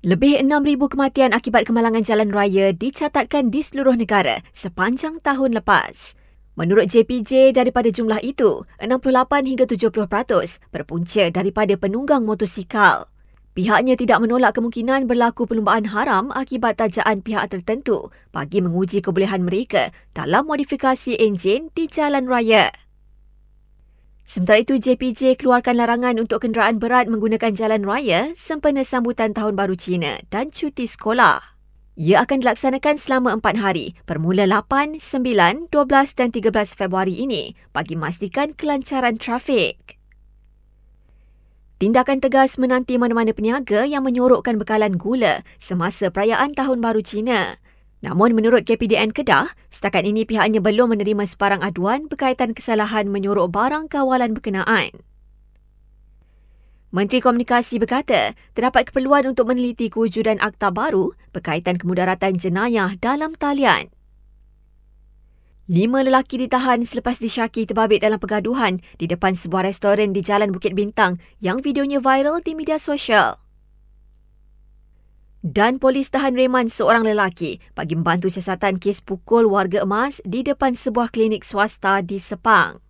Lebih 6,000 kematian akibat kemalangan jalan raya dicatatkan di seluruh negara sepanjang tahun lepas. Menurut JPJ, daripada jumlah itu, 68 hingga 70% berpunca daripada penunggang motosikal. Pihaknya tidak menolak kemungkinan berlaku perlumbaan haram akibat tajaan pihak tertentu bagi menguji kebolehan mereka dalam modifikasi enjin di jalan raya. Sementara itu, JPJ keluarkan larangan untuk kenderaan berat menggunakan jalan raya sempena sambutan Tahun Baru Cina dan cuti sekolah. Ia akan dilaksanakan selama empat hari, bermula 8, 9, 12 dan 13 Februari ini bagi memastikan kelancaran trafik. Tindakan tegas menanti mana-mana peniaga yang menyorokkan bekalan gula semasa perayaan Tahun Baru Cina. Namun menurut KPDN Kedah, setakat ini pihaknya belum menerima sebarang aduan berkaitan kesalahan menyorok barang kawalan berkenaan. Menteri Komunikasi berkata, terdapat keperluan untuk meneliti kewujudan akta baru berkaitan kemudaratan jenayah dalam talian. Lima lelaki ditahan selepas disyaki terbabit dalam pergaduhan di depan sebuah restoran di Jalan Bukit Bintang yang videonya viral di media sosial dan polis tahan reman seorang lelaki bagi membantu siasatan kes pukul warga emas di depan sebuah klinik swasta di Sepang.